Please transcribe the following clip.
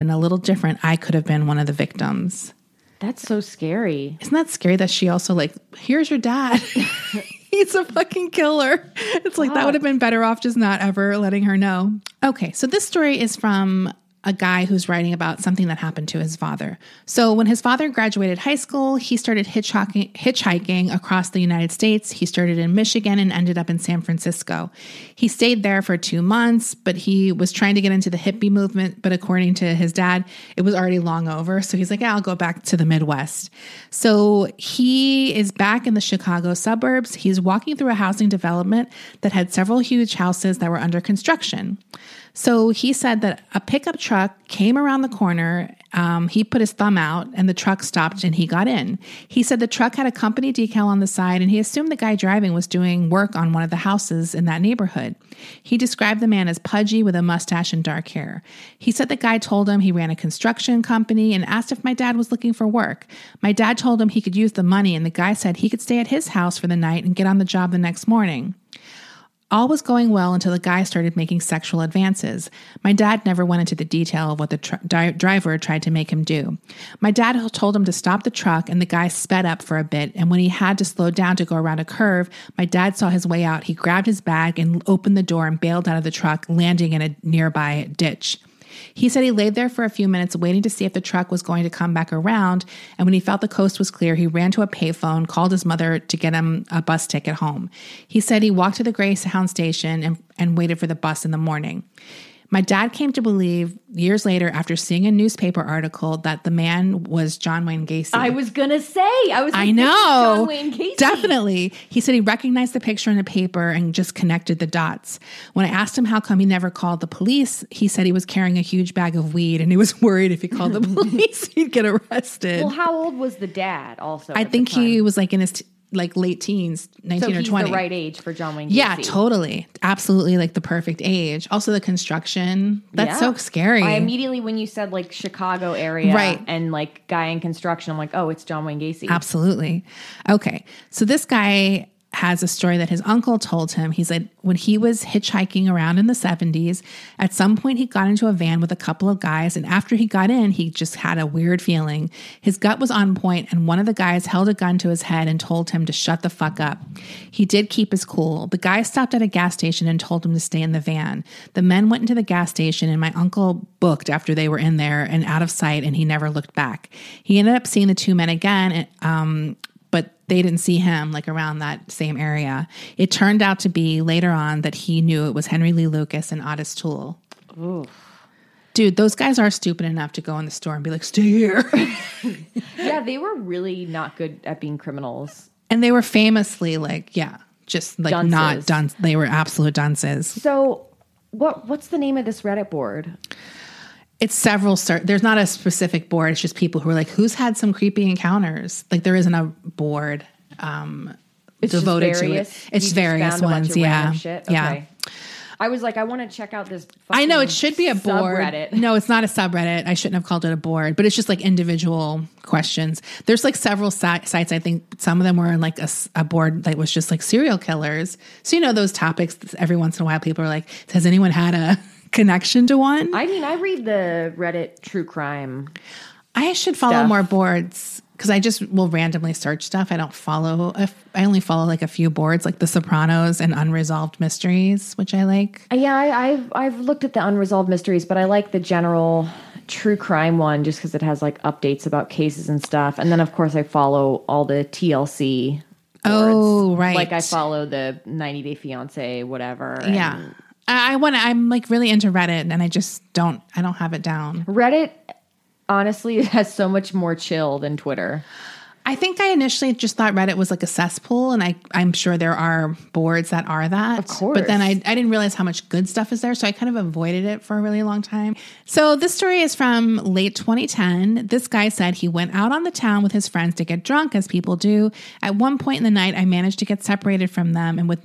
and a little different, I could have been one of the victims. That's so scary. Isn't that scary that she also like, here's your dad. He's a fucking killer. It's like that would have been better off just not ever letting her know. Okay, so this story is from a guy who's writing about something that happened to his father. So, when his father graduated high school, he started hitchhiking, hitchhiking across the United States. He started in Michigan and ended up in San Francisco. He stayed there for two months, but he was trying to get into the hippie movement. But according to his dad, it was already long over. So, he's like, yeah, I'll go back to the Midwest. So, he is back in the Chicago suburbs. He's walking through a housing development that had several huge houses that were under construction. So he said that a pickup truck came around the corner. Um, he put his thumb out and the truck stopped and he got in. He said the truck had a company decal on the side and he assumed the guy driving was doing work on one of the houses in that neighborhood. He described the man as pudgy with a mustache and dark hair. He said the guy told him he ran a construction company and asked if my dad was looking for work. My dad told him he could use the money and the guy said he could stay at his house for the night and get on the job the next morning. All was going well until the guy started making sexual advances. My dad never went into the detail of what the tr- di- driver tried to make him do. My dad told him to stop the truck, and the guy sped up for a bit. And when he had to slow down to go around a curve, my dad saw his way out. He grabbed his bag and opened the door and bailed out of the truck, landing in a nearby ditch. He said he laid there for a few minutes waiting to see if the truck was going to come back around. And when he felt the coast was clear, he ran to a payphone, called his mother to get him a bus ticket home. He said he walked to the Greyhound station and, and waited for the bus in the morning. My dad came to believe years later after seeing a newspaper article that the man was John Wayne Gacy. I was gonna say, I was. I like, is know. John Wayne Gacy. Definitely. He said he recognized the picture in the paper and just connected the dots. When I asked him how come he never called the police, he said he was carrying a huge bag of weed and he was worried if he called the police, he'd get arrested. Well, how old was the dad? Also, I think he was like in his t- like late teens, 19 So or he's 20. the right age for John Wayne. Gacy. Yeah, totally. Absolutely like the perfect age. Also the construction. That's Yeah. so scary. I immediately when you said like Chicago area, Right. and like guy in construction, I'm like, oh, it's John Wayne Gacy. Absolutely. Okay. So this guy has a story that his uncle told him. He said when he was hitchhiking around in the 70s, at some point he got into a van with a couple of guys. And after he got in, he just had a weird feeling. His gut was on point, and one of the guys held a gun to his head and told him to shut the fuck up. He did keep his cool. The guy stopped at a gas station and told him to stay in the van. The men went into the gas station, and my uncle booked after they were in there and out of sight, and he never looked back. He ended up seeing the two men again. Um, they didn't see him like around that same area. It turned out to be later on that he knew it was Henry Lee Lucas and Otis Toole. Dude, those guys are stupid enough to go in the store and be like, stay here. yeah, they were really not good at being criminals. and they were famously like, yeah, just like not Dunces. They were absolute dunces. So, what what's the name of this Reddit board? It's several, cer- there's not a specific board. It's just people who are like, who's had some creepy encounters? Like there isn't a board um, It's devoted to it. various? It's various a ones. Yeah. shit? Yeah. I was like, I want to check out this. I know it should be a board. subreddit. No, it's not a subreddit. I shouldn't have called it a board, but it's just like individual questions. There's like several si- sites. I think some of them were in like a board that was just like serial killers. So you know those topics. Every once in a while, people are like, "Has anyone had a connection to one?" I mean, I read the Reddit true crime. I should follow stuff. more boards because I just will randomly search stuff. I don't follow. A, I only follow like a few boards, like The Sopranos and Unresolved Mysteries, which I like. Uh, Yeah, I, I've I've looked at the unresolved mysteries, but I like the general true crime one just because it has like updates about cases and stuff. And then of course I follow all the TLC. boards. Oh, right. Like I follow the 90 Day Fiance, whatever. Yeah. I, I want to, I'm like really into Reddit and I just don't, I don't have it down. Reddit honestly has so much more chill than Twitter. I think I initially just thought Reddit was like a cesspool and I, I'm sure there are boards that are that. Of course. But then I, I didn't realize how much good stuff is there. So I kind of avoided it for a really long time. So this story is from late 2010. This guy said he went out on the town with his friends to get drunk as people do. At one point in the night, I managed to get separated from them and with